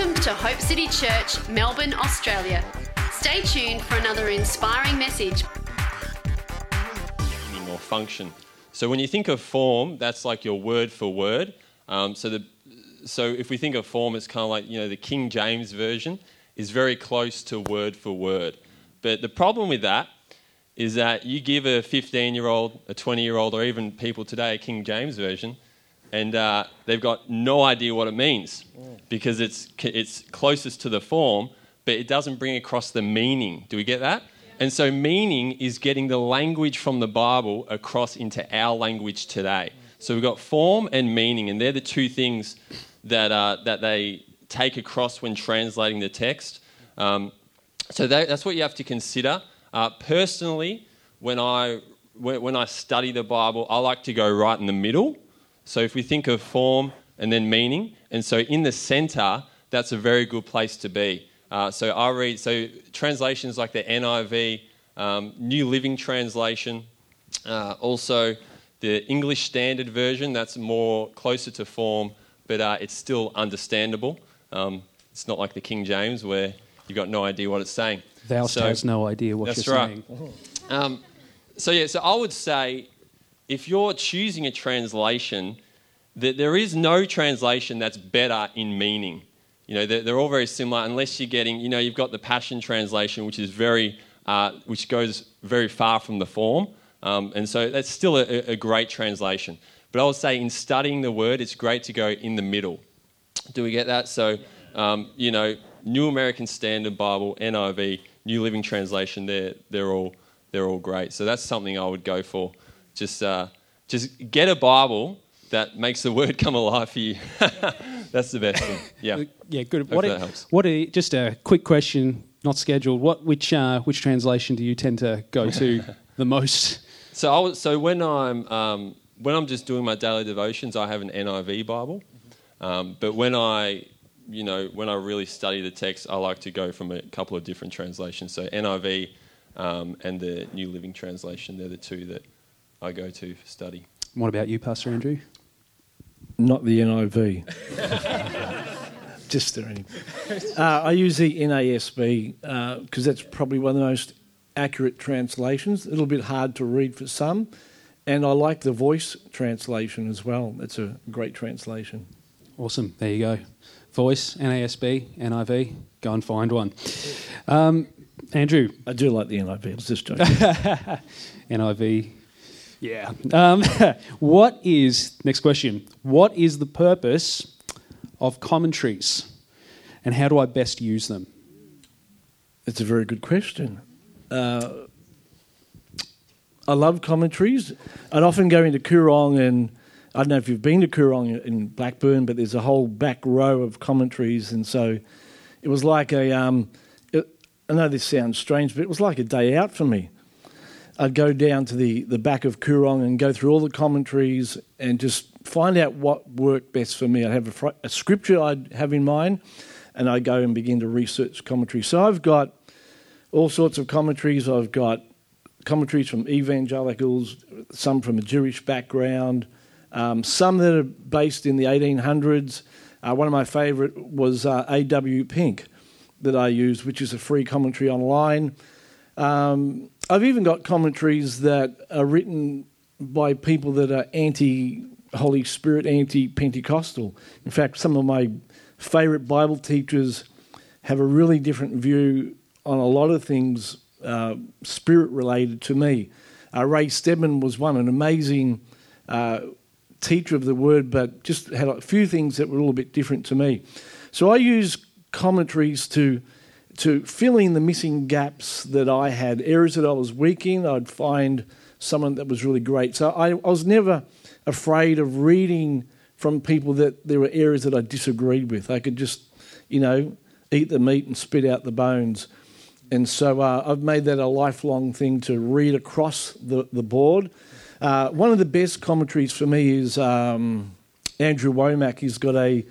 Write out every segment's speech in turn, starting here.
Welcome to Hope City Church, Melbourne, Australia. Stay tuned for another inspiring message. Or function. So when you think of form, that's like your word for word. Um, so the so if we think of form, it's kind of like you know the King James version is very close to word for word. But the problem with that is that you give a 15 year old, a 20 year old, or even people today a King James version, and uh, they've got no idea what it means because it's, it's closest to the form, but it doesn't bring across the meaning. Do we get that? And so, meaning is getting the language from the Bible across into our language today. So, we've got form and meaning, and they're the two things that, uh, that they take across when translating the text. Um, so, that, that's what you have to consider. Uh, personally, when I, when I study the Bible, I like to go right in the middle. So, if we think of form and then meaning, and so in the center, that's a very good place to be. Uh, so I read so translations like the NIV, um, New Living Translation, uh, also the English Standard Version. That's more closer to form, but uh, it's still understandable. Um, it's not like the King James where you've got no idea what it's saying. Thou so, has no idea what that's you're right. saying. Um, so yeah, so I would say if you're choosing a translation, that there is no translation that's better in meaning. You know, they're, they're, all very similar unless you're getting, you know, you've got the Passion Translation, which is very, uh, which goes very far from the form. Um, and so that's still a, a, great translation. But I would say in studying the word, it's great to go in the middle. Do we get that? So, um, you know, New American Standard Bible, NIV, New Living Translation, they're, they're, all, they're all great. So that's something I would go for. Just, uh, just get a Bible that makes the word come alive for you. That's the best thing. Yeah. yeah, good. What that helps. what are- just a quick question, not scheduled. What which uh, which translation do you tend to go to the most? So, I was, so when I'm um, when I'm just doing my daily devotions, I have an NIV Bible. Um, but when I you know when I really study the text, I like to go from a couple of different translations. So NIV um, and the New Living Translation, they're the two that I go to for study. What about you, Pastor Andrew? Not the NIV. Just kidding. Uh, I use the NASB because that's probably one of the most accurate translations. A little bit hard to read for some. And I like the voice translation as well. It's a great translation. Awesome. There you go. Voice, NASB, NIV. Go and find one. Um, Andrew, I do like the NIV. I was just joking. NIV. Yeah. Um, what is, next question, what is the purpose of commentaries and how do I best use them? It's a very good question. Uh, I love commentaries. I'd often go into Koorong, and I don't know if you've been to Koorong in Blackburn, but there's a whole back row of commentaries, and so it was like a. Um, it, I know this sounds strange, but it was like a day out for me. I'd go down to the, the back of Koorong and go through all the commentaries and just find out what worked best for me. I'd have a, fr- a scripture I'd have in mind, and I'd go and begin to research commentary. So I've got all sorts of commentaries. I've got commentaries from evangelicals, some from a Jewish background, um, some that are based in the 1800s. Uh, one of my favourite was uh, A.W. Pink that I used, which is a free commentary online. Um, I've even got commentaries that are written by people that are anti Holy Spirit, anti Pentecostal. In fact, some of my favourite Bible teachers have a really different view on a lot of things uh, spirit related to me. Uh, Ray Stedman was one, an amazing uh, teacher of the word, but just had a few things that were a little bit different to me. So I use commentaries to to fill in the missing gaps that I had, areas that I was weak in. I'd find someone that was really great. So I, I was never afraid of reading from people that there were areas that I disagreed with. I could just, you know, eat the meat and spit out the bones. And so uh, I've made that a lifelong thing to read across the, the board. Uh, one of the best commentaries for me is um, Andrew Wommack. He's got a,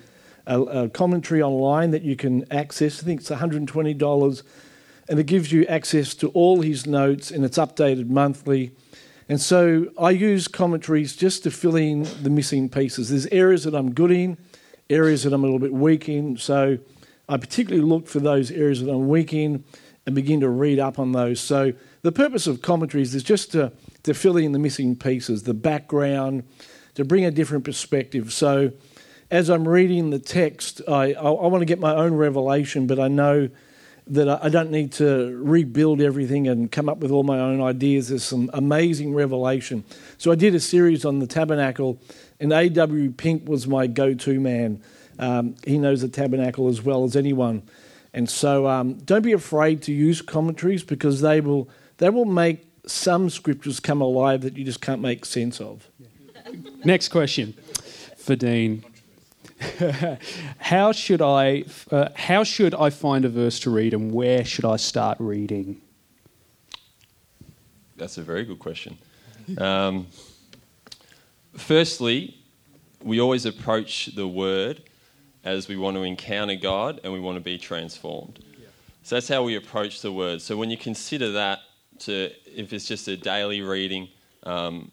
a, a, commentary online that you can access. I think it's $120, and it gives you access to all his notes, and it's updated monthly. And so I use commentaries just to fill in the missing pieces. There's areas that I'm good in, areas that I'm a little bit weak in. So I particularly look for those areas that I'm weak in and begin to read up on those. So the purpose of commentaries is just to, to fill in the missing pieces, the background, to bring a different perspective. So as I'm reading the text, I, I, I want to get my own revelation, but I know that I, I don't need to rebuild everything and come up with all my own ideas. There's some amazing revelation. So I did a series on the tabernacle, and A.W. Pink was my go to man. Um, he knows the tabernacle as well as anyone. And so um, don't be afraid to use commentaries because they will, they will make some scriptures come alive that you just can't make sense of. Next question for Dean. how should I uh, how should I find a verse to read and where should I start reading? That's a very good question. Um, firstly, we always approach the word as we want to encounter God and we want to be transformed. So that's how we approach the word. So when you consider that, to if it's just a daily reading, um,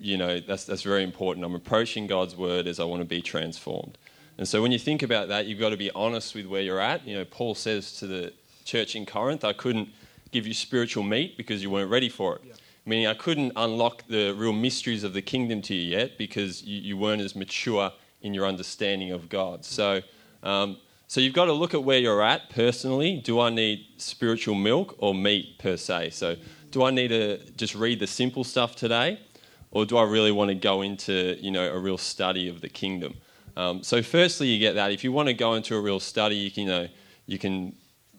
you know that's that's very important. I'm approaching God's word as I want to be transformed. And so when you think about that, you've got to be honest with where you're at. You know, Paul says to the church in Corinth, I couldn't give you spiritual meat because you weren't ready for it. Yeah. Meaning, I couldn't unlock the real mysteries of the kingdom to you yet because you, you weren't as mature in your understanding of God. So, um, so you've got to look at where you're at personally. Do I need spiritual milk or meat per se? So, do I need to just read the simple stuff today, or do I really want to go into you know a real study of the kingdom? Um, so, firstly, you get that. If you want to go into a real study, you can, you know you can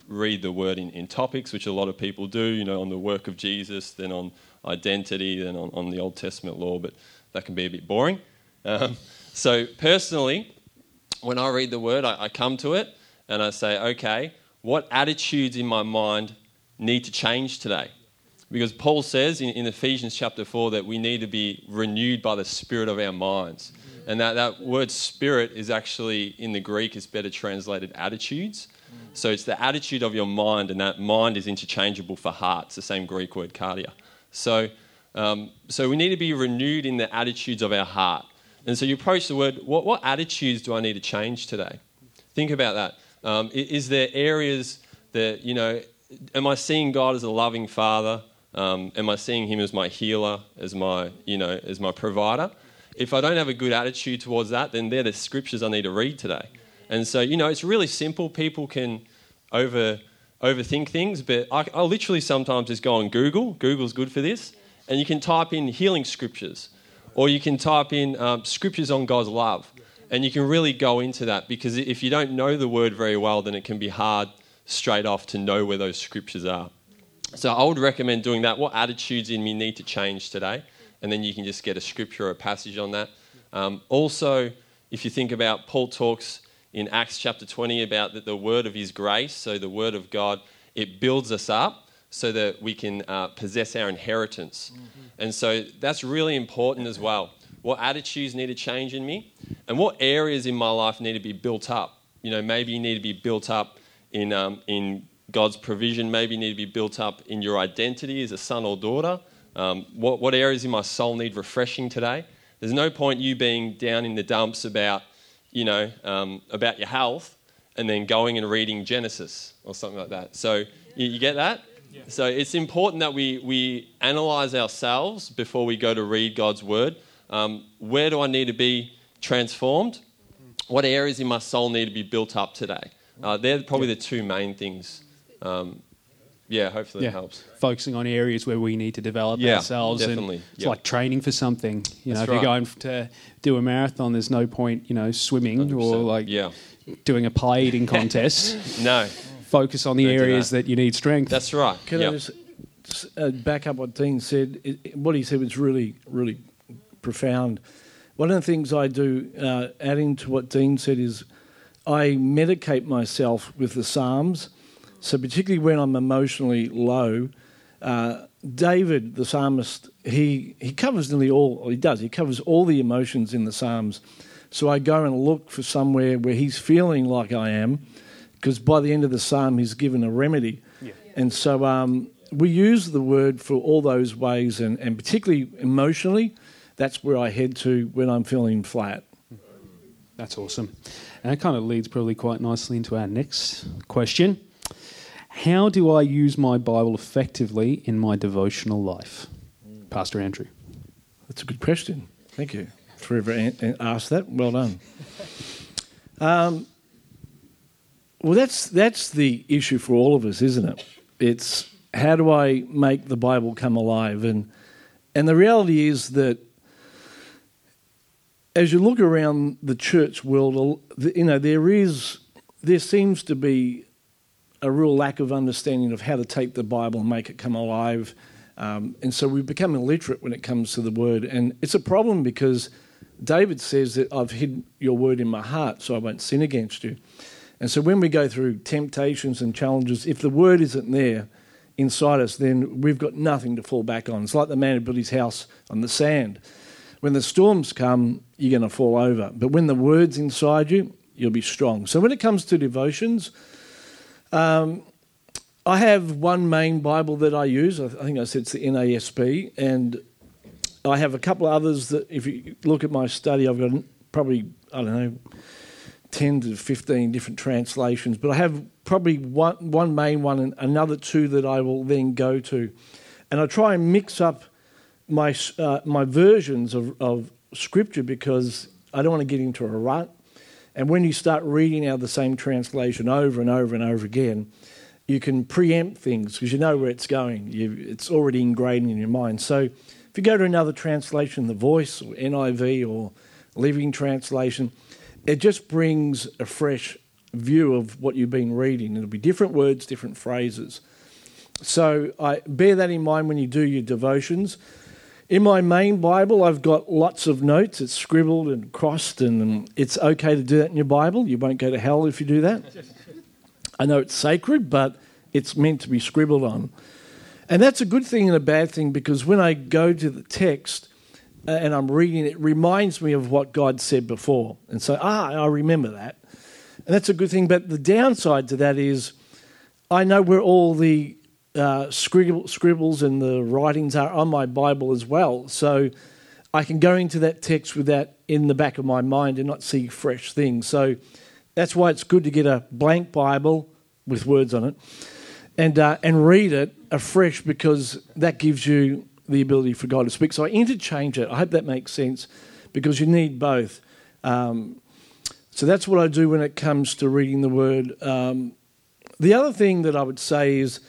read the word in, in topics, which a lot of people do. You know, on the work of Jesus, then on identity, then on, on the Old Testament law, but that can be a bit boring. Um, so, personally, when I read the word, I, I come to it and I say, okay, what attitudes in my mind need to change today? Because Paul says in, in, Ephesians chapter 4 that we need to be renewed by the spirit of our minds. And that, that word spirit is actually, in the Greek, is better translated attitudes. So it's the attitude of your mind, and that mind is interchangeable for heart. It's the same Greek word, kardia. So, um, so we need to be renewed in the attitudes of our heart. And so you approach the word, what, what attitudes do I need to change today? Think about that. Um, is there areas that, you know, am I seeing God as a loving father? Um, am I seeing him as my healer, as my, you know, as my provider? If I don't have a good attitude towards that, then they're the scriptures I need to read today. And so, you know, it's really simple. People can over overthink things, but I, I literally sometimes just go on Google. Google's good for this, and you can type in healing scriptures or you can type in um, scriptures on God's love. And you can really go into that because if you don't know the word very well, then it can be hard straight off to know where those scriptures are. So I would recommend doing that. What attitudes in me need to change today? And then you can just get a scripture or a passage on that. Um, also, if you think about Paul talks in Acts chapter 20 about the, the word of his grace, so the word of God, it builds us up so that we can uh, possess our inheritance. Mm-hmm. And so that's really important as well. What attitudes need to change in me, and what areas in my life need to be built up. You know, maybe you need to be built up in, um, in God's provision, maybe you need to be built up in your identity as a son or daughter. Um, what, what areas in my soul need refreshing today? There's no point you being down in the dumps about, you know, um, about your health and then going and reading Genesis or something like that. So you, you get that? So it's important that we, we analyze ourselves before we go to read God's word. Um, where do I need to be transformed? What areas in my soul need to be built up today? Uh, they're probably the two main things. Um, yeah, hopefully yeah. that helps. Focusing on areas where we need to develop yeah, ourselves. Definitely. And it's yep. like training for something. You know, That's if right. you're going to do a marathon, there's no point, you know, swimming 100%. or like yeah. doing a pie eating contest. no focus on the Don't areas that. that. you need strength. That's right. Can yep. I just uh, back up what Dean said? It, it, what he said was really, really profound. One of the things I do, uh, adding to what Dean said, is I medicate myself with the Psalms. So, particularly when I'm emotionally low, uh, David, the psalmist, he, he covers nearly all, he does, he covers all the emotions in the Psalms. So I go and look for somewhere where he's feeling like I am, because by the end of the psalm, he's given a remedy. Yeah. And so um, we use the word for all those ways, and, and particularly emotionally, that's where I head to when I'm feeling flat. That's awesome. And that kind of leads probably quite nicely into our next question. How do I use my Bible effectively in my devotional life? Pastor Andrew. That's a good question. Thank you for ever asked that. Well done. Um, well, that's that's the issue for all of us, isn't it? It's how do I make the Bible come alive? And and the reality is that as you look around the church world, you know there is there seems to be a real lack of understanding of how to take the Bible and make it come alive. Um, and so we become illiterate when it comes to the word. And it's a problem because David says that I've hid your word in my heart so I won't sin against you. And so when we go through temptations and challenges, if the word isn't there inside us, then we've got nothing to fall back on. It's like the man who built his house on the sand. When the storms come, you're going to fall over. But when the word's inside you, you'll be strong. So when it comes to devotions, um, I have one main Bible that I use. I think I said it's the NASB, and I have a couple of others that, if you look at my study, I've got probably I don't know, ten to fifteen different translations. But I have probably one one main one and another two that I will then go to, and I try and mix up my uh, my versions of, of scripture because I don't want to get into a rut. And when you start reading out the same translation over and over and over again, you can preempt things because you know where it's going. You, it's already ingrained in your mind. So if you go to another translation, the Voice or NIV or Living Translation, it just brings a fresh view of what you've been reading. It'll be different words, different phrases. So I bear that in mind when you do your devotions. In my main Bible, I've got lots of notes. It's scribbled and crossed, and it's okay to do that in your Bible. You won't go to hell if you do that. I know it's sacred, but it's meant to be scribbled on. And that's a good thing and a bad thing because when I go to the text uh, and I'm reading it, it reminds me of what God said before. And so, ah, I remember that. And that's a good thing. But the downside to that is I know where all the uh, scribbles and the writings are on my Bible as well. So I can go into that text with that in the back of my mind and not see fresh things. So that's why it's good to get a blank Bible with words on it and, uh, and read it afresh because that gives you the ability for God to speak. So I interchange it. I hope that makes sense because you need both. Um, so that's what I do when it comes to reading the Word. Um, the other thing that I would say is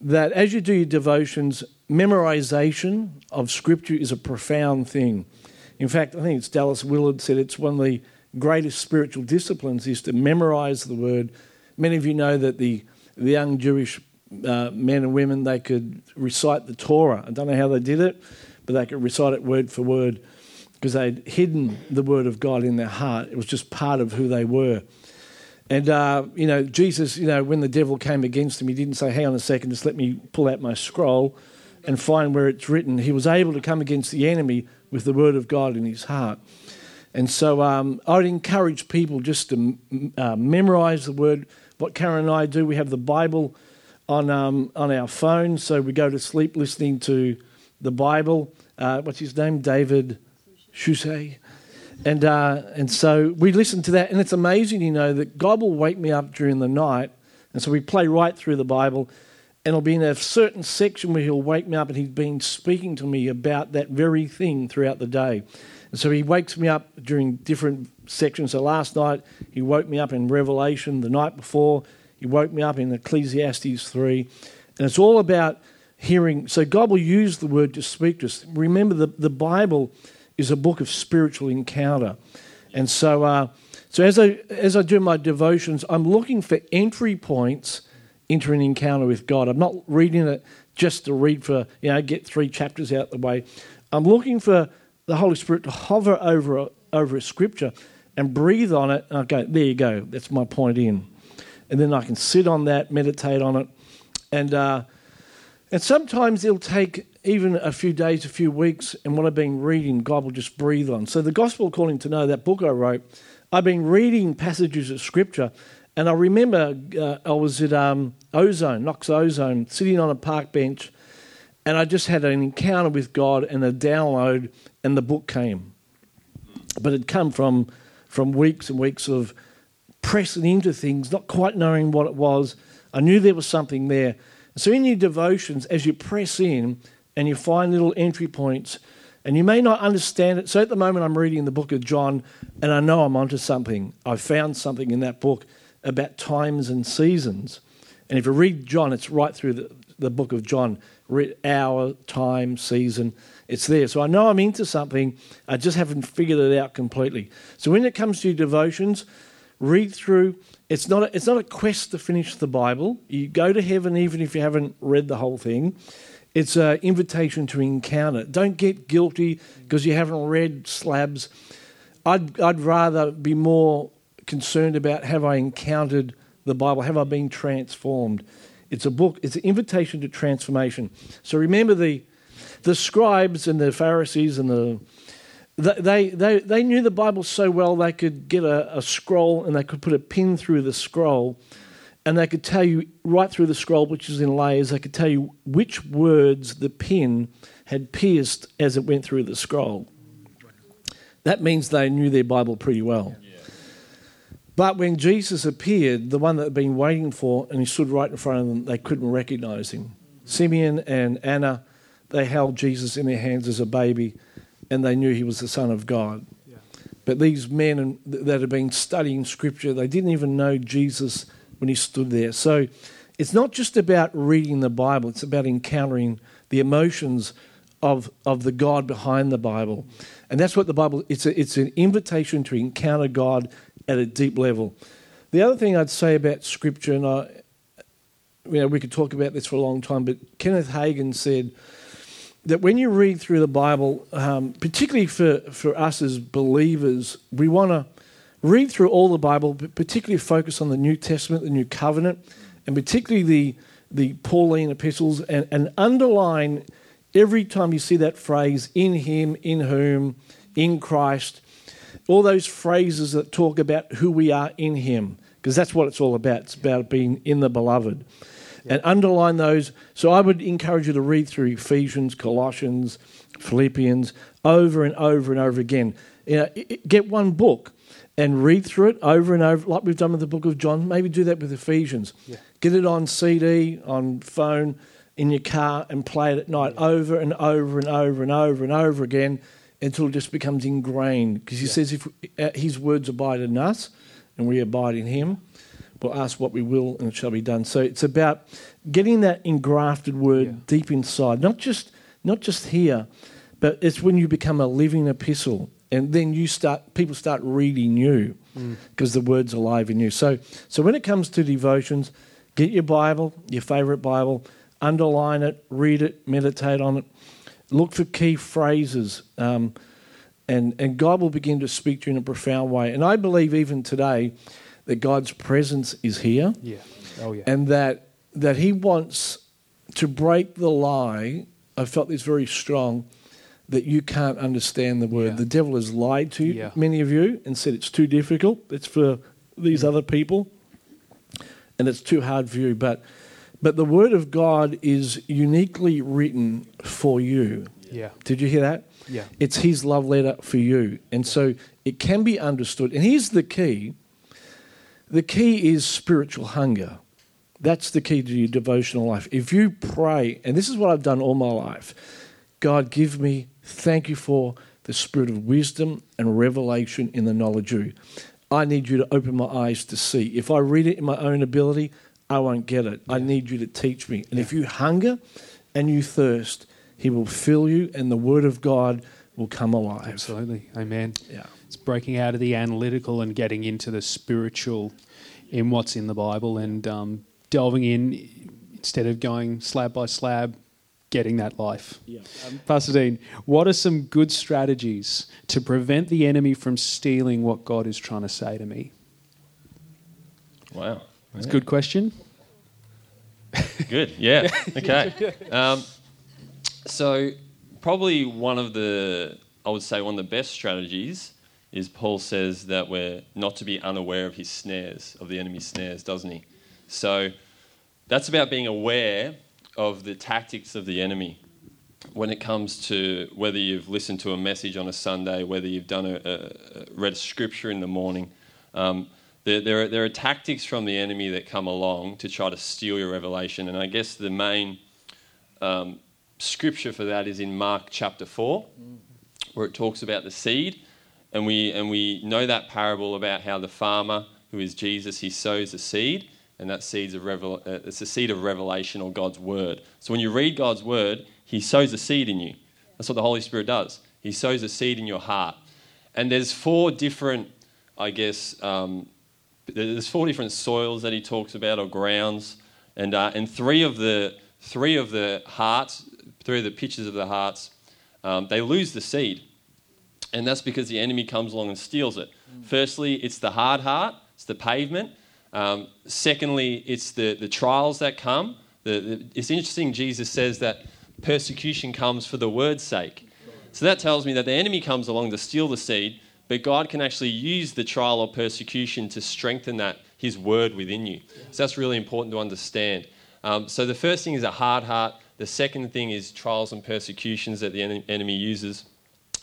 that as you do your devotions, memorization of scripture is a profound thing. In fact, I think it's Dallas Willard said it's one of the greatest spiritual disciplines is to memorize the word. Many of you know that the, the young Jewish uh, men and women they could recite the Torah. I don't know how they did it, but they could recite it word for word because they'd hidden the word of God in their heart. It was just part of who they were. And, uh, you know, Jesus, you know, when the devil came against him, he didn't say, hang on a second, just let me pull out my scroll and find where it's written. He was able to come against the enemy with the word of God in his heart. And so um, I'd encourage people just to uh, memorize the word. What Karen and I do, we have the Bible on, um, on our phone, so we go to sleep listening to the Bible. Uh, what's his name? David Suchet. And, uh, and so we listen to that, and it's amazing, you know, that God will wake me up during the night. And so we play right through the Bible, and it'll be in a certain section where He'll wake me up, and He's been speaking to me about that very thing throughout the day. And so He wakes me up during different sections. So last night, He woke me up in Revelation. The night before, He woke me up in Ecclesiastes 3. And it's all about hearing. So God will use the word to speak to us. Remember, the, the Bible is a book of spiritual encounter. And so, uh, so as I, as I do my devotions, I'm looking for entry points into an encounter with God. I'm not reading it just to read for, you know, get three chapters out the way. I'm looking for the Holy Spirit to hover over a, over a scripture and breathe on it. And I go, there you go. That's my point in. And then I can sit on that, meditate on it. And, uh, and sometimes it'll take even a few days, a few weeks, and what I've been reading, God will just breathe on. So, the Gospel According to Know, that book I wrote, I've been reading passages of Scripture, and I remember uh, I was at um, Ozone, Knox Ozone, sitting on a park bench, and I just had an encounter with God and a download, and the book came. But it come from from weeks and weeks of pressing into things, not quite knowing what it was. I knew there was something there. So, in your devotions, as you press in and you find little entry points, and you may not understand it. So, at the moment, I'm reading the book of John, and I know I'm onto something. I've found something in that book about times and seasons. And if you read John, it's right through the, the book of John hour, time, season. It's there. So I know I'm into something. I just haven't figured it out completely. So when it comes to your devotions, read through. It's not a, it's not a quest to finish the Bible. You go to heaven even if you haven't read the whole thing. It's an invitation to encounter. Don't get guilty because you haven't read slabs. I'd, I'd rather be more concerned about have I encountered the Bible? Have I been transformed? It's a book, it's an invitation to transformation. So remember the, the scribes and the Pharisees and the they, they, they knew the Bible so well they could get a, a, scroll and they could put a pin through the scroll and they could tell you right through the scroll, which is in layers, they could tell you which words the pin had pierced as it went through the scroll. That means they knew their Bible pretty well. But when Jesus appeared, the one that had been waiting for, and he stood right in front of them, they couldn't recognize him. Simeon and Anna, they held Jesus in their hands as a baby, and they knew he was the Son of God. Yeah. But these men that had been studying Scripture, they didn't even know Jesus when he stood there. So it's not just about reading the Bible, it's about encountering the emotions of, of the God behind the Bible. And that's what the Bible, it's, a, it's an invitation to encounter God at a deep level. The other thing I'd say about Scripture, and I, you know, we could talk about this for a long time, but Kenneth Hagin said that when you read through the Bible, um, particularly for, for us as believers, we want to read through all the Bible, but particularly focus on the New Testament, the New Covenant, and particularly the, the Pauline epistles, and, and underline every time you see that phrase, in Him, in whom, in Christ all those phrases that talk about who we are in Him, because that's what it's all about. It's about being in the beloved. Yeah. And underline those. So I would encourage you to read through Ephesians, Colossians, Philippians over and over and over again. You know, get one book and read through it over and over, like we've done with the book of John. Maybe do that with Ephesians. Yeah. Get it on CD, on phone, in your car, and play it at night over and over and over and over and over again until it just becomes ingrained. Because he yeah. says, if uh, his words abide in us and we abide in him, we'll ask what we will and it shall be done. So it's about getting that engrafted word yeah. deep inside, not just not just here, but it's when you become a living epistle, and then you start people start reading you because mm. the word's alive in you. So so when it comes to devotions, get your Bible, your favourite Bible, underline it, read it, meditate on it Look for key phrases, um, and, and God will begin to speak to you in a profound way. And I believe even today that God's presence is here. Yeah. Oh, yeah. And that, that He wants to break the lie. I felt this very strong that you can't understand the word. Yeah. The devil has lied to yeah. many of you and said it's too difficult. It's for these mm. other people, and it's too hard for you. But but the Word of God is uniquely written for you. Yeah. Did you hear that? Yeah. It's His love letter for you. And so it can be understood. And here's the key the key is spiritual hunger. That's the key to your devotional life. If you pray, and this is what I've done all my life God, give me, thank you for the spirit of wisdom and revelation in the knowledge of you. I need you to open my eyes to see. If I read it in my own ability, I won't get it. I need you to teach me. And yeah. if you hunger and you thirst, He will fill you, and the Word of God will come alive. Absolutely. Amen. Yeah. It's breaking out of the analytical and getting into the spiritual in what's in the Bible and um, delving in instead of going slab by slab, getting that life. Yeah. Um, Pastor Dean, what are some good strategies to prevent the enemy from stealing what God is trying to say to me? Wow. It's a good question. Good, yeah. okay. Um, so, probably one of the, I would say, one of the best strategies is Paul says that we're not to be unaware of his snares, of the enemy's snares, doesn't he? So, that's about being aware of the tactics of the enemy. when it comes to whether you've listened to a message on a Sunday, whether you've done a, a, read a scripture in the morning, um, there, there, are, there are tactics from the enemy that come along to try to steal your revelation. And I guess the main um, scripture for that is in Mark chapter 4, where it talks about the seed. And we, and we know that parable about how the farmer, who is Jesus, he sows a seed, and that seed's a revel- uh, it's a seed of revelation or God's word. So when you read God's word, he sows a seed in you. That's what the Holy Spirit does. He sows a seed in your heart. And there's four different, I guess, um, there's four different soils that he talks about or grounds, and uh, and three of the three of the hearts, three of the pictures of the hearts, um, they lose the seed, and that's because the enemy comes along and steals it. Mm. Firstly, it's the hard heart, it's the pavement. Um, secondly, it's the the trials that come. The, the, it's interesting. Jesus says that persecution comes for the word's sake. So that tells me that the enemy comes along to steal the seed but God can actually use the trial or persecution to strengthen that, His word within you. So that's really important to understand. Um, so the first thing is a hard heart. The second thing is trials and persecutions that the en- enemy uses.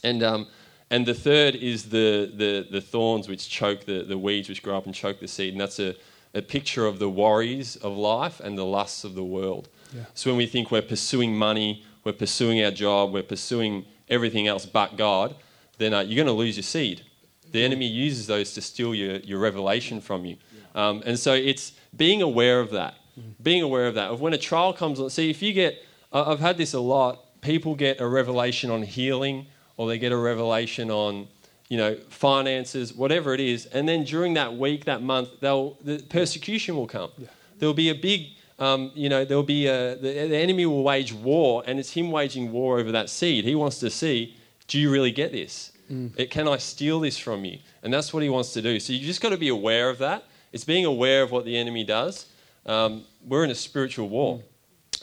And, um, and the third is the, the, the thorns which choke the, the weeds which grow up and choke the seed. And that's a, a picture of the worries of life and the lusts of the world. Yeah. So when we think we're pursuing money, we're pursuing our job, we're pursuing everything else but God, then uh, you're going to lose your seed. The enemy uses those to steal your, your revelation from you. Um, and so it's being aware of that. Being aware of that. Of when a trial comes on, see, if you get, I've had this a lot, people get a revelation on healing or they get a revelation on, you know, finances, whatever it is. And then during that week, that month, they'll, the persecution will come. Yeah. There'll be a big, um, you know, there'll be a, the, the enemy will wage war, and it's him waging war over that seed. He wants to see do you really get this? Mm. It, can I steal this from you? And that's what he wants to do. So you just got to be aware of that. It's being aware of what the enemy does. Um, we're in a spiritual war. Mm.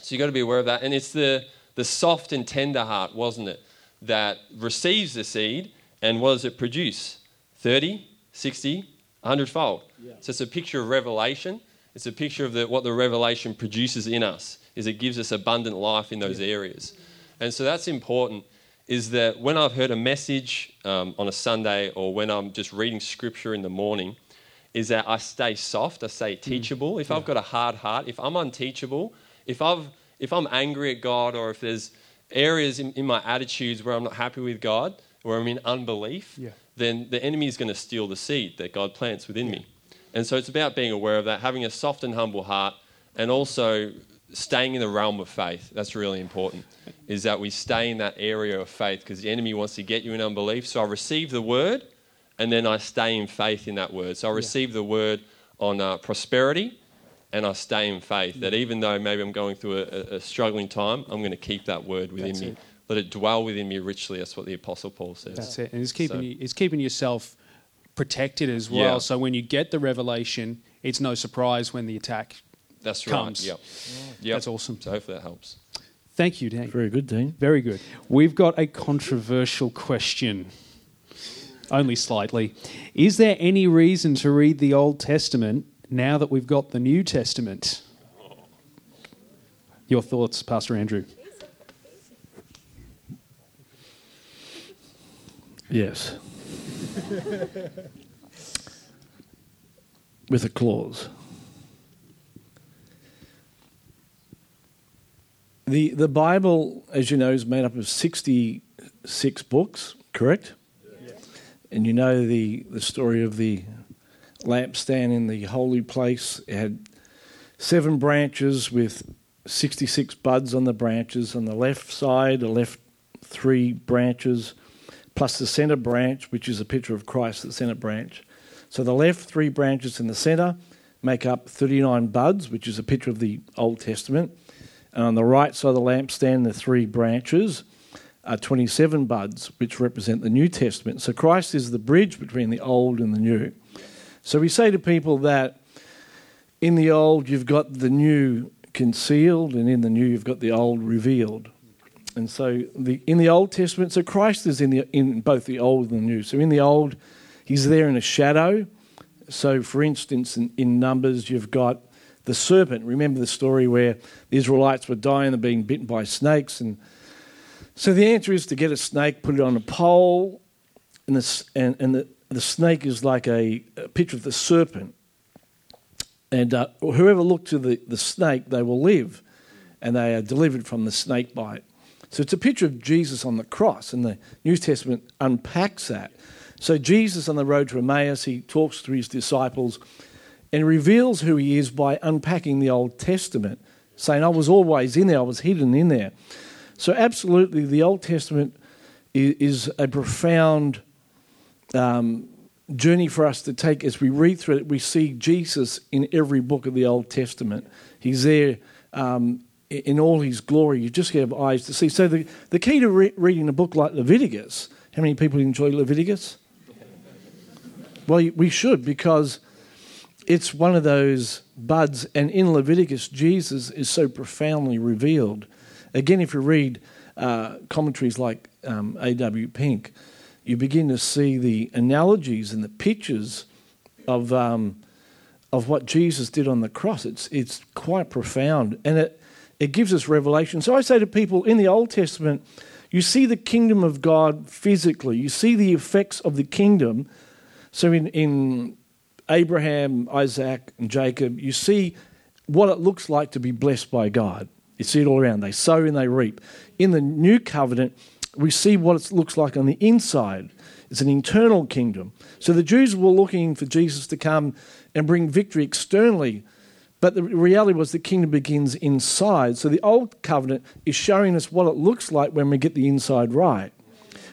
So you've got to be aware of that. And it's the, the soft and tender heart, wasn't it, that receives the seed. And what does it produce? 30, 60, 100 fold. Yeah. So it's a picture of revelation. It's a picture of the, what the revelation produces in us, is it gives us abundant life in those yeah. areas. And so that's important is that when I've heard a message um, on a Sunday or when I'm just reading scripture in the morning, is that I stay soft, I stay mm. teachable. If yeah. I've got a hard heart, if I'm unteachable, if, I've, if I'm angry at God or if there's areas in, in my attitudes where I'm not happy with God, where I'm in unbelief, yeah. then the enemy is going to steal the seed that God plants within me. And so it's about being aware of that, having a soft and humble heart, and also staying in the realm of faith. That's really important. Is that we stay in that area of faith because the enemy wants to get you in unbelief. So I receive the word, and then I stay in faith in that word. So I receive yeah. the word on uh, prosperity, and I stay in faith. That mm. even though maybe I'm going through a, a struggling time, I'm going to keep that word within That's me. It. Let it dwell within me richly. That's what the Apostle Paul says. That's it. And it's keeping, so, you, it's keeping yourself protected as well. Yeah. So when you get the revelation, it's no surprise when the attack that's comes. right. Yep. yep. That's awesome. So hopefully that helps. Thank you, Dan. Very good, Dean. Very good. We've got a controversial question. Only slightly. Is there any reason to read the Old Testament now that we've got the New Testament? Your thoughts, Pastor Andrew? Yes. With a clause. The the Bible, as you know, is made up of sixty six books, correct? Yeah. And you know the, the story of the lampstand in the holy place. It had seven branches with sixty six buds on the branches. On the left side, the left three branches, plus the centre branch, which is a picture of Christ, the centre branch. So the left three branches in the centre make up 39 buds, which is a picture of the Old Testament. And on the right side of the lampstand, the three branches are 27 buds, which represent the New Testament. So Christ is the bridge between the old and the new. So we say to people that in the old you've got the new concealed, and in the new you've got the old revealed. And so the, in the Old Testament, so Christ is in, the, in both the old and the new. So in the old, he's there in a shadow. So, for instance, in, in Numbers, you've got the serpent. Remember the story where the Israelites were dying and being bitten by snakes, and So the answer is to get a snake, put it on a pole, and the, and, and the, the snake is like a, a picture of the serpent. And uh, whoever looked to the, the snake, they will live, and they are delivered from the snake bite. So it's a picture of Jesus on the cross, and the New Testament unpacks that. So Jesus on the road to Emmaus, he talks to his disciples and reveals who he is by unpacking the Old Testament, saying, I was always in there, I was hidden in there. So, absolutely, the Old Testament is, a profound um, journey for us to take as we read through it. We see Jesus in every book of the Old Testament. He's there um, in all his glory. You just have eyes to see. So, the, the key to re- reading a book like Leviticus, how many people enjoy Leviticus? well, we should because it's one of those buds, and in Leviticus, Jesus is so profoundly revealed. Again, if you read uh, commentaries like um, A.W. Pink, you begin to see the analogies and the pictures of, um, of what Jesus did on the cross. It's, it's quite profound, and it, it gives us revelation. So I say to people in the Old Testament, you see the kingdom of God physically, you see the effects of the kingdom. So in, in Abraham, Isaac, and Jacob, you see what it looks like to be blessed by God. You see it all around. They sow and they reap. In the new covenant, we see what it looks like on the inside. It's an internal kingdom. So the Jews were looking for Jesus to come and bring victory externally. But the reality was the kingdom begins inside. So the old covenant is showing us what it looks like when we get the inside right.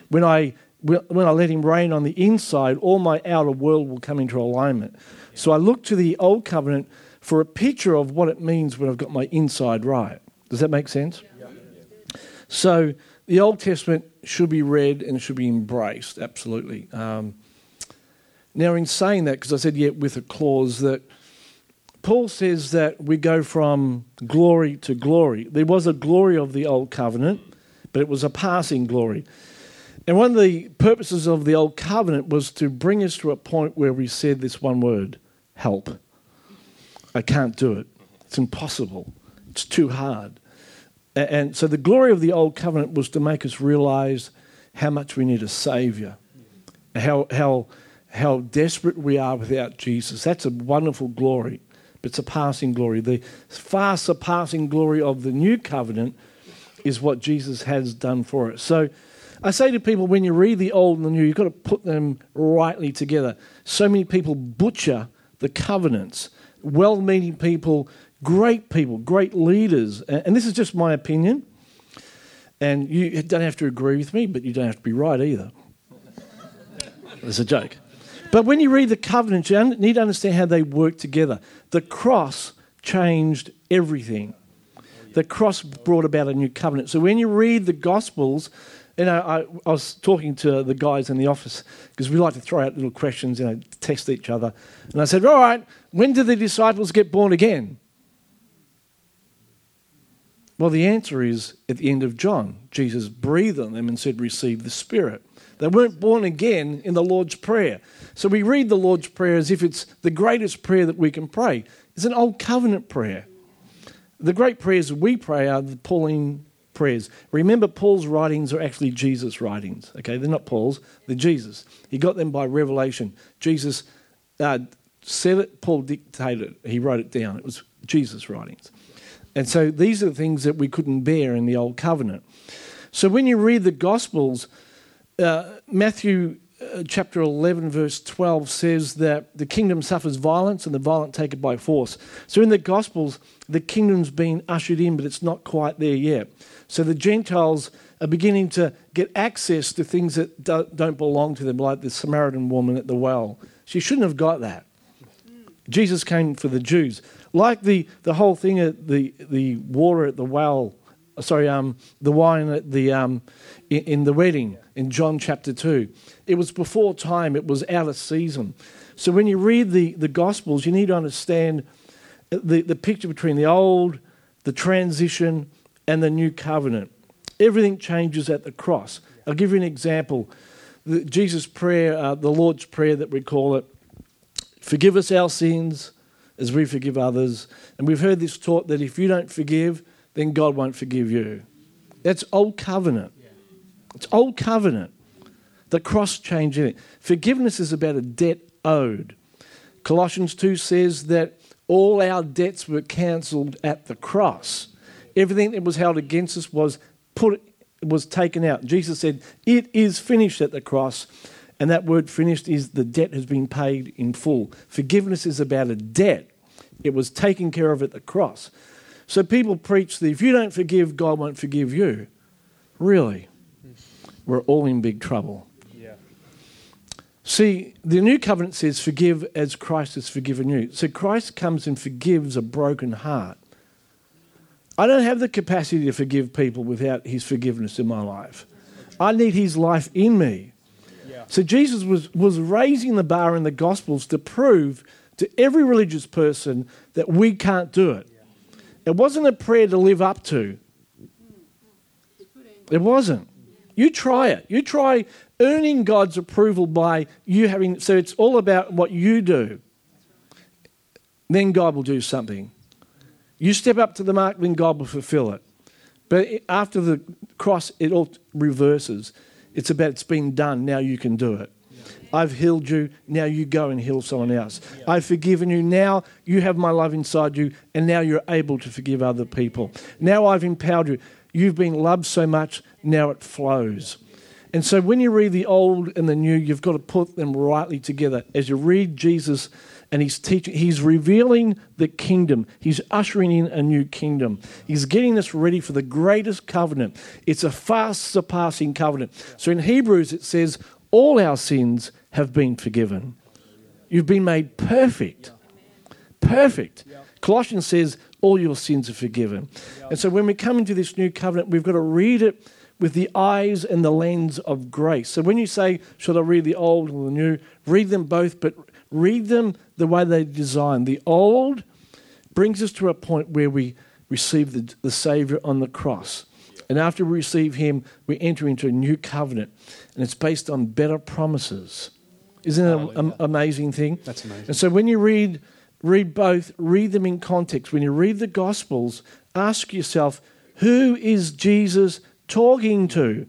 When I when I let him reign on the inside, all my outer world will come into alignment. So I look to the old covenant for a picture of what it means when I've got my inside right. Does that make sense? So the Old Testament should be read and should be embraced, absolutely. Um, now, in saying that, because I said yet yeah, with a clause that Paul says that we go from glory to glory. There was a glory of the Old Covenant, but it was a passing glory. And one of the purposes of the Old Covenant was to bring us to a point where we said this one word help. I can't do it. It's impossible. It's too hard. And so the glory of the Old Covenant was to make us realize how much we need a Savior, how, how, how desperate we are without Jesus. That's a wonderful glory, but it's a passing glory. The far surpassing glory of the New Covenant is what Jesus has done for us. So, I say to people, when you read the old and the new, you've got to put them rightly together. So many people butcher the covenants. Well meaning people, great people, great leaders. And this is just my opinion. And you don't have to agree with me, but you don't have to be right either. It's a joke. But when you read the covenant, you need to understand how they work together. The cross changed everything. The cross brought about a new covenant. So when you read the Gospels, you know, I, I, was talking to the guys in the office because we like to throw out little questions, you know, test each other. And I said, All right, when did the disciples get born again? Well, the answer is at the end of John. Jesus breathed on them and said, Receive the Spirit. They weren't born again in the Lord's Prayer. So we read the Lord's Prayer as if it's the greatest prayer that we can pray. It's an old covenant prayer. The great prayers we pray are the Pauline prayers. Remember, Paul's writings are actually Jesus' writings. Okay, they're not Paul's, they're Jesus. He got them by revelation. Jesus uh, said it, Paul dictated it, he wrote it down. It was Jesus' writings. And so these are the things that we couldn't bear in the Old Covenant. So when you read the Gospels, uh, Matthew uh, chapter 11, verse 12 says that the kingdom suffers violence and the violent take it by force. So in the Gospels, the kingdom's been ushered in, but it's not quite there yet. So the Gentiles are beginning to get access to things that don't belong to them, like the Samaritan woman at the well. She shouldn't have got that. Jesus came for the Jews. Like the, the whole thing at the, the water at the well, sorry, um, the wine at the, um, in, in the wedding in John chapter 2. It was before time, it was out of season. So when you read the, the Gospels, you need to understand the, the picture between the old, the transition, and the new covenant. Everything changes at the cross. I'll give you an example. The, Jesus' prayer, uh, the Lord's Prayer that we call it, forgive us our sins as we forgive others. And we've heard this taught that if you don't forgive, then God won't forgive you. That's old covenant. It's old covenant. The cross changed it. Forgiveness is about a debt owed. Colossians 2 says that all our debts were cancelled at the cross. Everything that was held against us was put was taken out. Jesus said, "It is finished" at the cross. And that word finished is the debt has been paid in full. Forgiveness is about a debt. It was taken care of at the cross. So people preach that if you don't forgive, God won't forgive you. Really? We're all in big trouble. Yeah. See, the new covenant says, forgive as Christ has forgiven you. So Christ comes and forgives a broken heart. I don't have the capacity to forgive people without his forgiveness in my life. I need his life in me. Yeah. So Jesus was, was raising the bar in the Gospels to prove to every religious person that we can't do it. It wasn't a prayer to live up to. It wasn't. You try it. You try earning God's approval by you having. So it's all about what you do. Then God will do something. You step up to the mark, then God will fulfill it. But after the cross, it all reverses. It's about it's been done. Now you can do it. I've healed you. Now you go and heal someone else. I've forgiven you. Now you have my love inside you, and now you're able to forgive other people. Now I've empowered you. You've been loved so much, now it flows. And so when you read the old and the new, you've got to put them rightly together. As you read Jesus and he's teaching, he's revealing the kingdom. He's ushering in a new kingdom. He's getting us ready for the greatest covenant. It's a fast surpassing covenant. So in Hebrews it says, all our sins have been forgiven. You've been made perfect. Perfect. Colossians says, all your sins are forgiven. And so when we come into this new covenant, we've got to read it with the eyes and the lens of grace. So when you say, should I read the old or the new? Read them both, but read them the way they design. The old brings us to a point where we receive the, the Savior on the cross. And after we receive Him, we enter into a new covenant. And it's based on better promises. Isn't it an amazing thing? That's amazing. And so when you read, read both, read them in context. When you read the Gospels, ask yourself, who is Jesus talking to?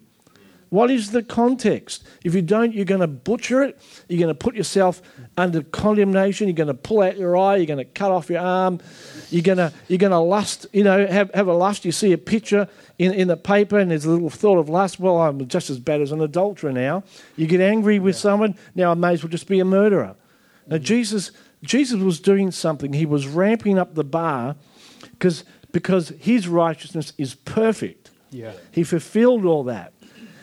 What is the context? If you don't, you're going to butcher it. You're going to put yourself under condemnation. You're going to pull out your eye. You're going to cut off your arm. You're going to, you're going to lust, you know, have, have a lust. You see a picture in, in the paper and there's a little thought of lust. Well, I'm just as bad as an adulterer now. You get angry with someone. Now I may as well just be a murderer. Now, mm. Jesus, Jesus was doing something. He was ramping up the bar because because his righteousness is perfect. Yeah. He fulfilled all that.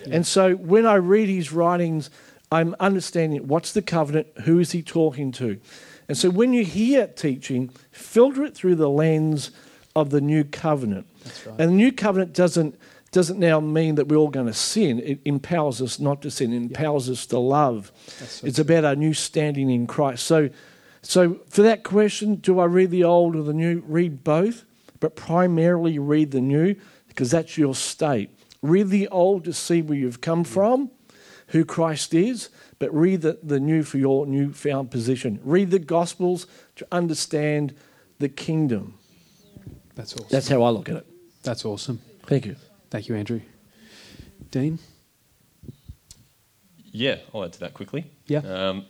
And so when I read his writings, I'm understanding what's the covenant, who is he talking to. And so when you hear teaching, filter it through the lens of the new covenant. That's right. And the new covenant doesn't doesn't now mean that we're all going to sin. It empowers us not to sin. It empowers us to love. So it's about our new standing in Christ. So, so for that question, do I read the old or the new? Read both, but primarily read the new because that's your state. Read the old to see where you've come from, who Christ is, but read the, the new for your newfound position. Read the Gospels to understand the kingdom. That's awesome. That's how I look at it. That's awesome. Thank you. Thank you, Andrew. Dean? Yeah, I'll add to that quickly. Yeah. Um,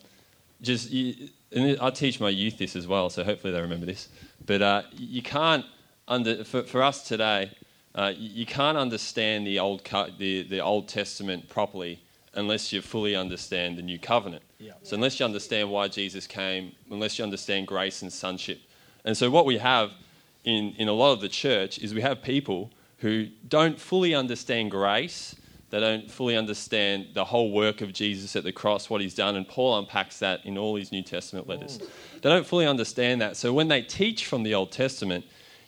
just, and I teach my youth this as well, so hopefully they remember this. But uh, you can't under for, for us today. Uh, you you can't understand the old the the Old Testament properly unless you fully understand the New Covenant. So unless you understand why Jesus came, unless you understand grace and sonship, and so what we have in in a lot of the church is we have people who don't fully understand grace. They don't fully understand the whole work of Jesus at the cross, what he's done, and Paul unpacks that in all his New Testament letters. They don't fully understand that. So when they teach from the Old Testament,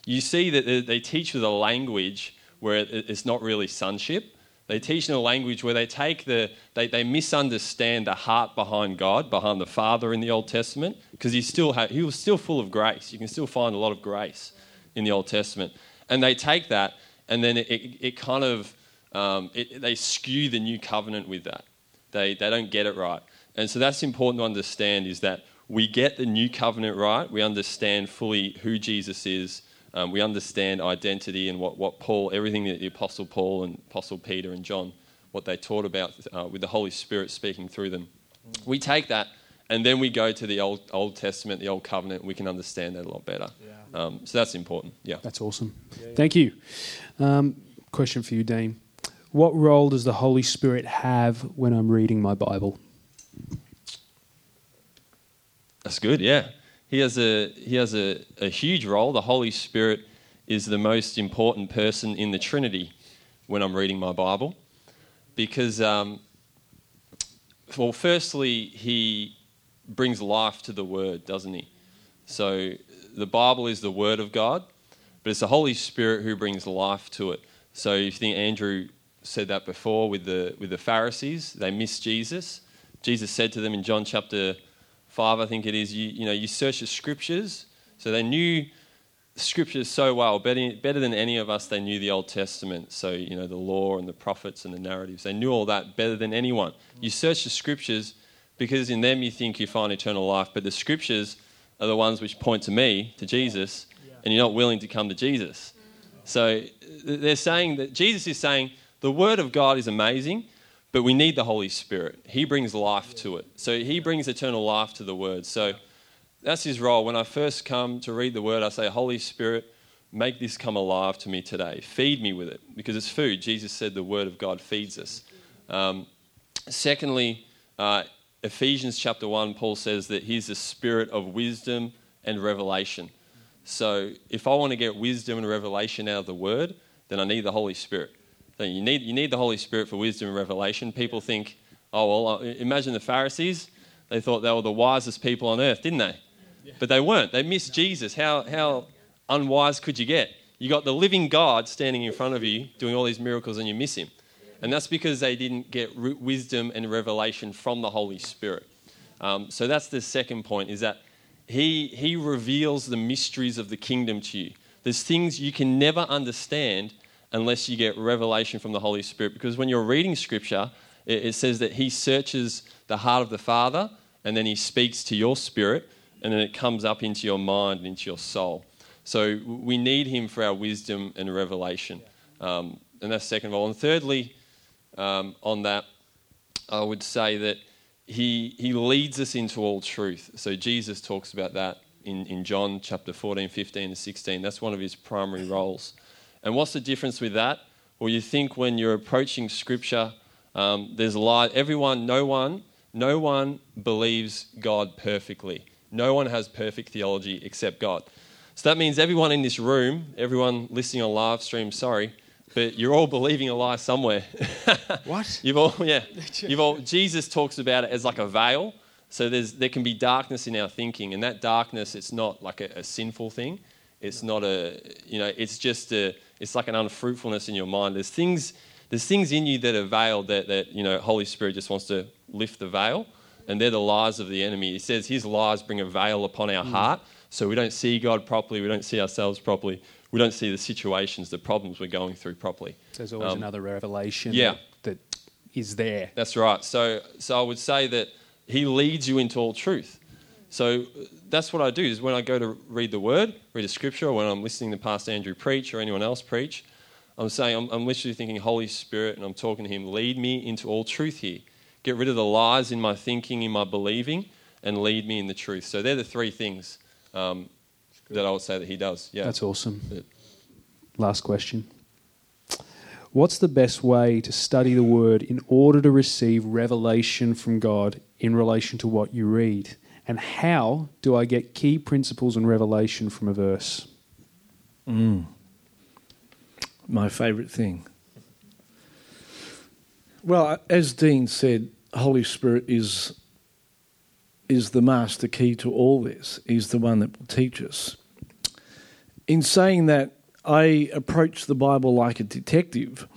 you see that they- teach with a language where it's not really sonship. They teach in a language where they take the, they, they misunderstand the heart behind God, behind the Father in the Old Testament, because he still had, he was still full of grace. You can still find a lot of grace in the Old Testament. And they take that and then it, it, it kind of, um, it, they skew the new covenant with that. They, they don't get it right. And so that's important to understand is that we get the new covenant right. We understand fully who Jesus is. Um, we understand identity and what, what Paul, everything that the Apostle Paul and Apostle Peter and John what they taught about uh, with the Holy Spirit speaking through them. We take that and then we go to the Old, Old Testament, the Old Covenant, we can understand that a lot better. Um, so that's important, yeah. That's awesome. Thank you. Um, question for you, Dean. What role does the Holy Spirit have when I'm reading my Bible? That's good, yeah. He has a, he has a, a huge role. The Holy Spirit is the most important person in the Trinity when I'm reading my Bible. Because, um, well, firstly, he brings life to the Word, doesn't he? So the Bible is the Word of God, but it's the Holy Spirit who brings life to it. So if you think Andrew said that before with the, with the Pharisees, they missed Jesus. Jesus said to them in John chapter 5, I think it is, you, you know, you search the scriptures. So they knew scriptures so well, better, better than any of us, they knew the Old Testament. So, you know, the law and the prophets and the narratives. They knew all that better than anyone. You search the scriptures because in them you think you find eternal life, but the scriptures are the ones which point to me, to Jesus, and you're not willing to come to Jesus. So they're saying that Jesus is saying the Word of God is amazing, but we need the Holy Spirit. He brings life to it. So He brings eternal life to the Word. So that's His role. When I first come to read the Word, I say, Holy Spirit, make this come alive to me today. Feed me with it, because it's food. Jesus said the Word of God feeds us. Um, secondly, uh, Ephesians chapter 1, Paul says that he's the spirit of wisdom and revelation. So if I want to get wisdom and revelation out of the word, then I need the Holy Spirit. So you need, you need the Holy Spirit for wisdom and revelation. People think, oh, well, uh, imagine the Pharisees. They thought they were the wisest people on earth, didn't they? But they weren't. They missed Jesus. How, how unwise could you get? You got the living God standing in front of you doing all these miracles and you miss him. And that's because they didn't get wisdom and revelation from the Holy Spirit. Um, so that's the second point is that he, he reveals the mysteries of the kingdom to you. There's things you can never understand unless you get revelation from the Holy Spirit. Because when you're reading Scripture, it, it says that He searches the heart of the Father and then He speaks to your spirit and then it comes up into your mind and into your soul. So we need Him for our wisdom and revelation. Um, and that's second of all. And thirdly, um, on that, I would say that he, he leads us into all truth. So Jesus talks about that in, in John chapter 14, 15, and 16. That's one of his primary roles. And what's the difference with that? Well, you think when you're approaching Scripture, um, there's a lie. Everyone, no one, no one believes God perfectly. No one has perfect theology except God. So that means everyone in this room, everyone listening on live stream, sorry, but you're all believing a lie somewhere. What? You've all, yeah. You've all, Jesus talks about it as like a veil. So there's, there can be darkness in our thinking, and that darkness, it's not like a, a sinful thing. It's not a, you know, it's just a, it's like an unfruitfulness in your mind. There's things, there's things in you that are veiled that, that, you know, Holy Spirit just wants to lift the veil, and they're the lies of the enemy. He says his lies bring a veil upon our mm. heart, so we don't see God properly, we don't see ourselves properly, we don't see the situations, the problems we're going through properly. There's always um, another revelation yeah. that, that is there. That's right. So, so I would say that He leads you into all truth. So that's what I do is when I go to read the Word, read a scripture, or when I'm listening to Pastor Andrew preach or anyone else preach, I'm saying, I'm, I'm literally thinking, Holy Spirit, and I'm talking to Him, lead me into all truth here. Get rid of the lies in my thinking, in my believing, and lead me in the truth. So they're the three things um, that I would say that he does. Yeah, that's awesome. But, Last question. What's the best way to study the Word in order to receive revelation from God in relation to what you read? And how do I get key principles and revelation from a verse? Mm. My favourite thing. Well, as Dean said, Holy Spirit is is the master key to all this. He's the one that will teach us. In saying that, I approach the Bible like a detective.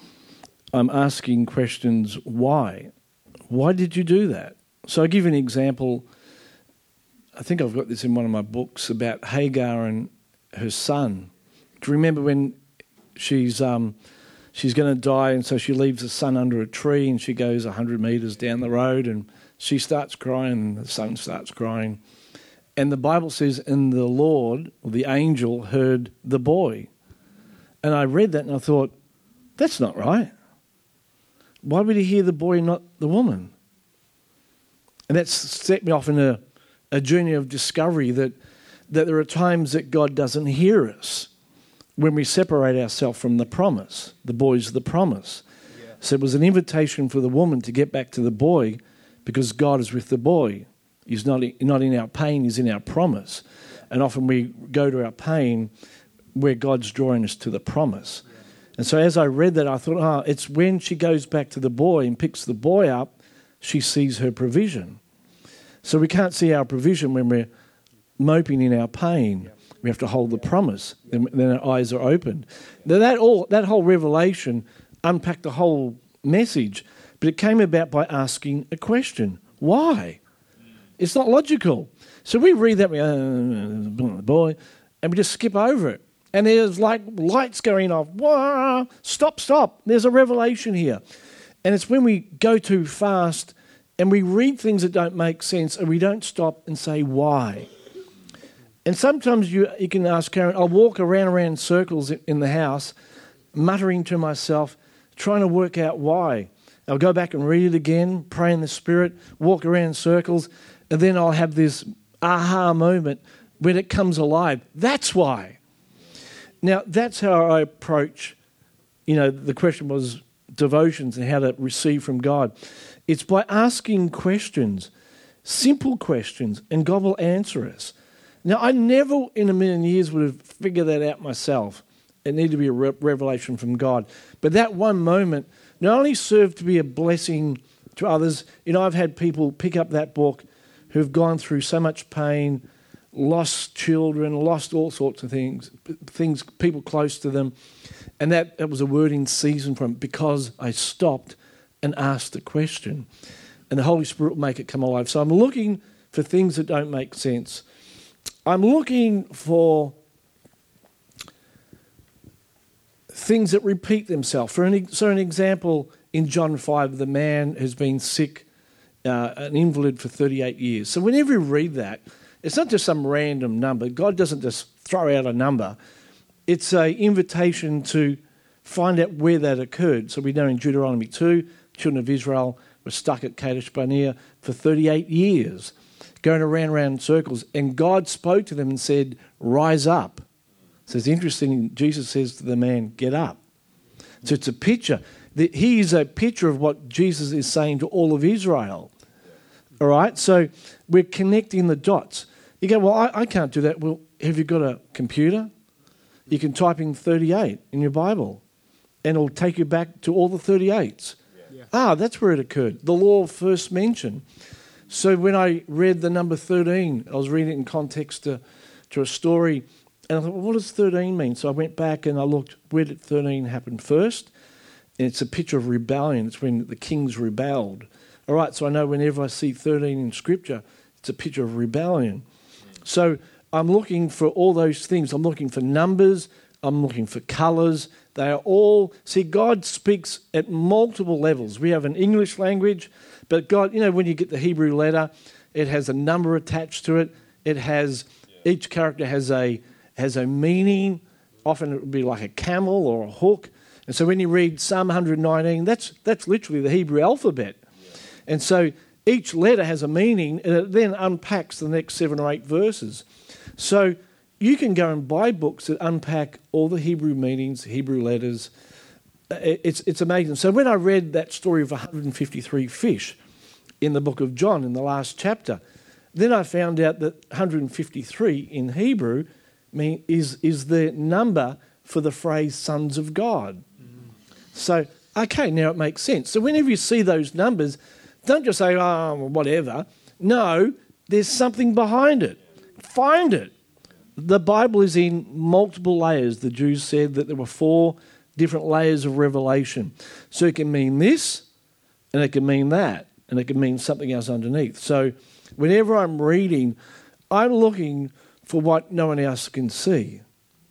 I'm asking questions why? Why did you do that? So I'll give an example. I think I've got this in one of my books about Hagar and her son. Do you remember when she's um, she's going to die, and so she leaves the son under a tree, and she goes hundred meters down the road, and she starts crying, and the son starts crying, and the Bible says, "And the Lord, or the angel, heard the boy." And I read that and I thought, that's not right. why would he hear the boy and not the woman? And that's set me off in a, a journey of discovery that, that there are times that God doesn't hear us when we separate ourselves from the promise. The boy's the promise. Yeah. So it was an invitation for the woman to get back to the boy because God is with the boy. He's not, not in our pain, he's in our promise. And often we go to our pain where God's drawing us to the promise. And so as I read that, I thought, oh, it's when she goes back to the boy and picks the boy up, she sees her provision. So we can't see our provision when we're moping in our pain. We have to hold the promise. Then, then our eyes are opened. Now that all that whole revelation unpacked the whole message, but it came about by asking a question: Why? It's not logical. So we read that, uh, boy, and we just skip over it. And there's like lights going off. Stop, stop. There's a revelation here. And it's when we go too fast and we read things that don't make sense and we don't stop and say why. And sometimes you, you can ask Karen, I'll walk around around circles in the house, muttering to myself, trying to work out why. I'll go back and read it again, pray in the Spirit, walk around circles, and then I'll have this aha moment when it comes alive. That's why. Now, that's how I approach, you know, the question was devotions and how to receive from God. It's by asking questions, simple questions, and God will answer us. Now, I never in a million years would have figured that out myself. It needed to be a re- revelation from God. But that one moment not only served to be a blessing to others, you know, I've had people pick up that book who've gone through so much pain, lost children, lost all sorts of things, things, people close to them. And that, that was a word in season them because I stopped and ask the question. And the Holy Spirit will make it come alive. So I'm looking for things that don't make sense. I'm looking for things that repeat themselves. For an, so, an example in John 5, the man has been sick, uh, an invalid for 38 years. So, whenever you read that, it's not just some random number. God doesn't just throw out a number. It's an invitation to find out where that occurred. So we know in Deuteronomy 2, children of Israel were stuck at Kadesh Barnea for 38 years, going around around in circles. And God spoke to them and said, Rise up. So it's interesting, Jesus says to the man, Get up. So it's a picture. He is a picture of what Jesus is saying to all of Israel. All right? So we're connecting the dots. You go, Well, I, I can't do that. Well, have you got a computer? You can type in 38 in your Bible, and it'll take you back to all the 38s. Ah, that's where it occurred. The law first mentioned. So when I read the number 13, I was reading it in context to, to a story, and I thought, well, what does 13 mean? So I went back and I looked, where did 13 happen first? And it's a picture of rebellion. It's when the kings rebelled. All right, so I know whenever I see 13 in Scripture, it's a picture of rebellion. So I'm looking for all those things. I'm looking for numbers. I'm looking for colours. They are all, see, God speaks at multiple levels. We have an English language, but God, you know, when you get the Hebrew letter, it has a number attached to it. It has, yeah. each character has a, has a meaning. Often it would be like a camel or a hook. And so when you read Psalm 119, that's, that's literally the Hebrew alphabet. Yeah. And so each letter has a meaning, and it then unpacks the next seven or eight verses. So you can go and buy books that unpack all the Hebrew meanings, Hebrew letters. It's, it's amazing. So when I read that story of 153 fish in the book of John in the last chapter, then I found out that 153 in Hebrew mean, is, is the number for the phrase sons of God. Mm. So, okay, now it makes sense. So whenever you see those numbers, don't just say, oh, whatever. No, there's something behind it. Find it. The Bible is in multiple layers. The Jews said that there were four different layers of revelation. So it can mean this, and it can mean that, and it can mean something else underneath. So whenever I'm reading, I'm looking for what no one else can see.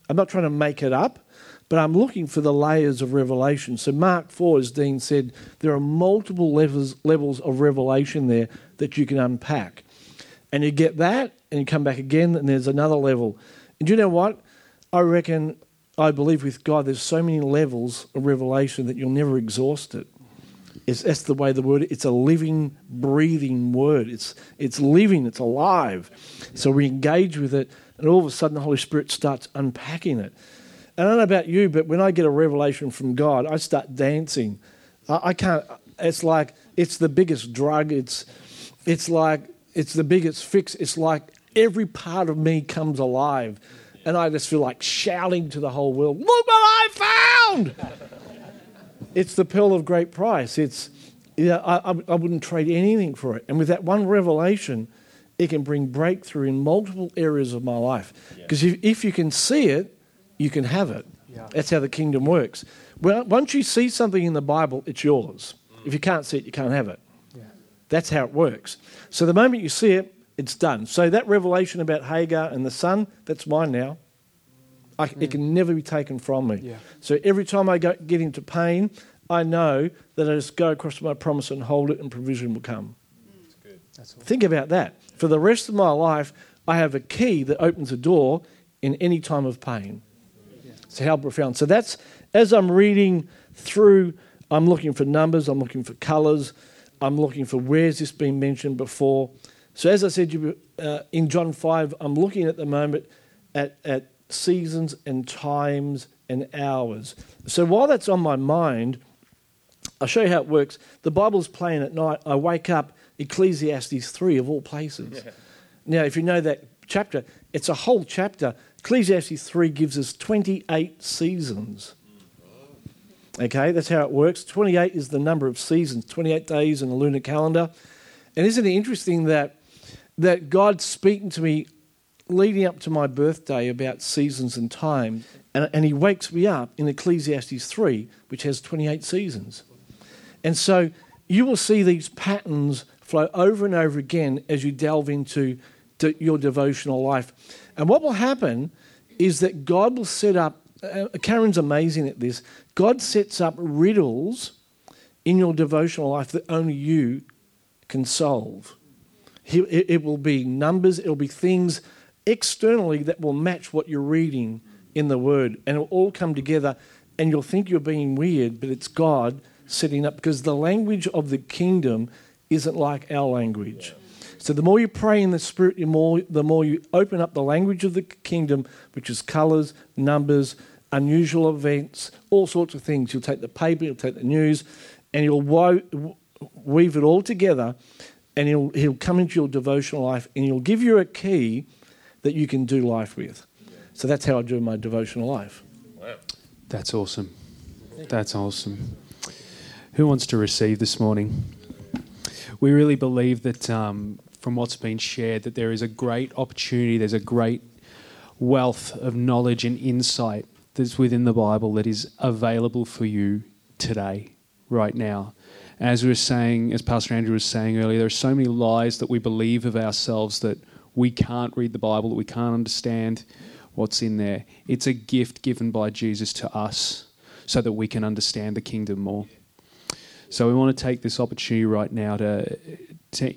I'm not trying to make it up. But I'm looking for the layers of revelation. So, Mark 4, as Dean said, there are multiple levels, levels of revelation there that you can unpack. And you get that, and you come back again, and there's another level. And do you know what? I reckon, I believe with God, there's so many levels of revelation that you'll never exhaust it. It's, that's the way the word. It's a living, breathing word. It's it's living. It's alive. So we engage with it, and all of a sudden the Holy Spirit starts unpacking it. And I don't know about you, but when I get a revelation from God, I start dancing. I, I can't. It's like it's the biggest drug. It's it's like it's the biggest fix. It's like every part of me comes alive, and I just feel like shouting to the whole world, "Look what I found!" it's the pearl of great price. It's, yeah, I, I, I wouldn't trade anything for it. And with that one revelation, it can bring breakthrough in multiple areas of my life. Because if, if you can see it, you can have it. Yeah. That's how the kingdom works. Well, once you see something in the Bible, it's yours. Mm. If you can't see it, you can't have it. Yeah. That's how it works. So the moment you see it, it's done. So that revelation about Hagar and the son, that's mine now. I, It can never be taken from me. Yeah. So every time I go, get into pain, I know that I just go across my promise and hold it, and provision will come. That's all. Think about that. For the rest of my life, I have a key that opens a door in any time of pain. So how profound. So that's as I'm reading through, I'm looking for numbers, I'm looking for colours, I'm looking for where's this been mentioned before. So as I said you, uh, in John 5, I'm looking at the moment at, at seasons and times and hours. So while that's on my mind, I'll show you how it works. The Bible's playing at night. I wake up, Ecclesiastes 3 of all places. Now, if you know that chapter, it's a whole chapter. Ecclesiastes 3 gives us 28 seasons. Okay, that's how it works. 28 is the number of seasons, 28 days in the lunar calendar. And isn't it interesting that, that God's speaking to me leading up to my birthday about seasons and time, and, and He wakes me up in Ecclesiastes 3, which has 28 seasons. And so you will see these patterns flow over and over again as you delve into to your devotional life. And what will happen is that God will set up, uh, Karen's amazing at this, God sets up riddles in your devotional life that only you can solve. He, it, it will be numbers, it will be things externally that will match what you're reading in the Word. And it will all come together, and you'll think you're being weird, but it's God setting up because the language of the kingdom isn't like our language. So the more you pray in the Spirit, the more, the more you open up the language of the kingdom, which is colours, numbers, unusual events, all sorts of things. You'll take the paper, you'll take the news, and you'll wo- weave it all together, and he'll, he'll come into your devotional life, and he'll give you a key that you can do life with. So that's how I do my devotional life. Wow. That's awesome. That's awesome. Who wants to receive this morning? We really believe that um, from what's been shared, that there is a great opportunity, there's a great wealth of knowledge and insight that's within the Bible that is available for you today, right now. As we were saying, as Pastor Andrew was saying earlier, there are so many lies that we believe of ourselves that we can't read the Bible, that we can't understand what's in there. It's a gift given by Jesus to us so that we can understand the kingdom more. So we want to take this opportunity right now to, to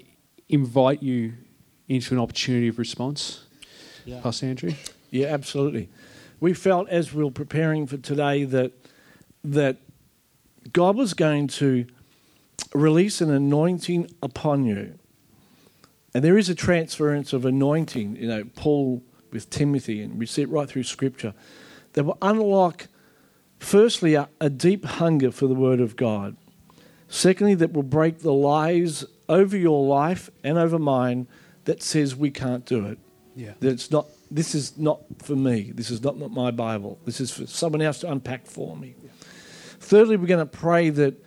invite you into an opportunity of response. Yeah. Pastor Andrew? Yeah, absolutely. We felt as we were preparing for today that that God was going to release an anointing upon you. And there is a transference of anointing, you know, Paul with Timothy, and we see it right through Scripture, that will unlock, firstly, a, a deep hunger for the Word of God. Secondly, that will break the lies over your life and over mine that says we can't do it. Yeah. That it's not, this is not for me. This is not, my Bible. This is for someone else to unpack for me. Thirdly, we're going to pray that,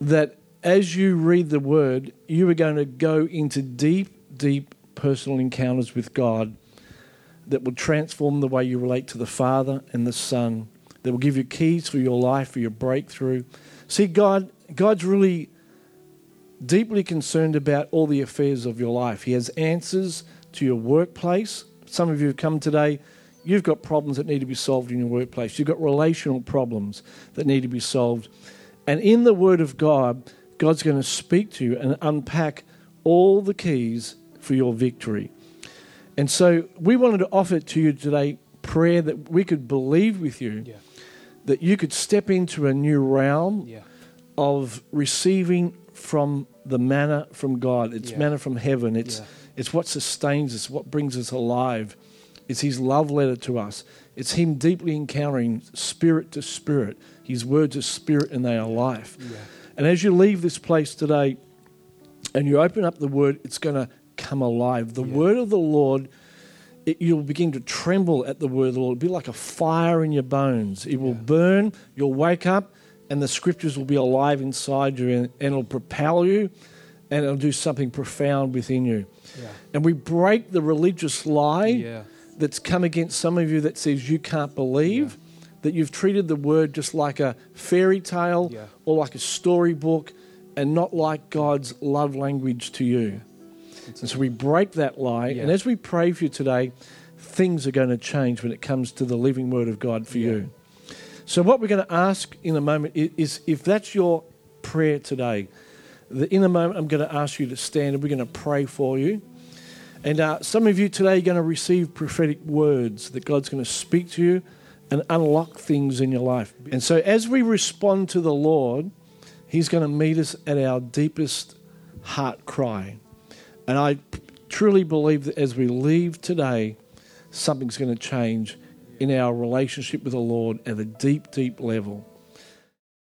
that as you read the Word, you are going to go into deep, deep personal encounters with God that will transform the way you relate to the Father and the Son, that will give you keys for your life, for your breakthrough. See, God, God's really deeply concerned about all the affairs of your life. He has answers to your workplace. Some of you have come today, you've got problems that need to be solved in your workplace. You've got relational problems that need to be solved. And in the Word of God, God's going to speak to you and unpack all the keys for your victory. And so we wanted to offer to you today prayer that we could believe with you Yeah. that you could step into a new realm Yeah. of receiving from the manna from God. It's Yeah. manna from heaven. It's. It's what sustains us, what brings us alive. It's His love letter to us. It's Him deeply encountering spirit to spirit. His words are spirit and they are life. And as you leave this place today and you open up the word, it's going to come alive. The Yeah. word of the Lord, it, you'll begin to tremble at the word of the Lord. It'll be like a fire in your bones. It will Yeah. burn. You'll wake up and the scriptures will be alive inside you and, and it'll propel you and it'll do something profound within you. Yeah. And we break the religious lie Yeah. that's come against some of you that says you can't believe, that you've treated the word just like a fairy tale Yeah. or like a storybook and not like God's love language to you. And so we break that lie. Yeah. And as we pray for you today, things are going to change when it comes to the living word of God for Yeah. you. So, what we're going to ask in a moment is if that's your prayer today, in a moment I'm going to ask you to stand and we're going to pray for you. And uh, some of you today are going to receive prophetic words that God's going to speak to you and unlock things in your life. And so, as we respond to the Lord, He's going to meet us at our deepest heart cry. And I truly believe that as we leave today, something's going to change in our relationship with the Lord at a deep, deep level.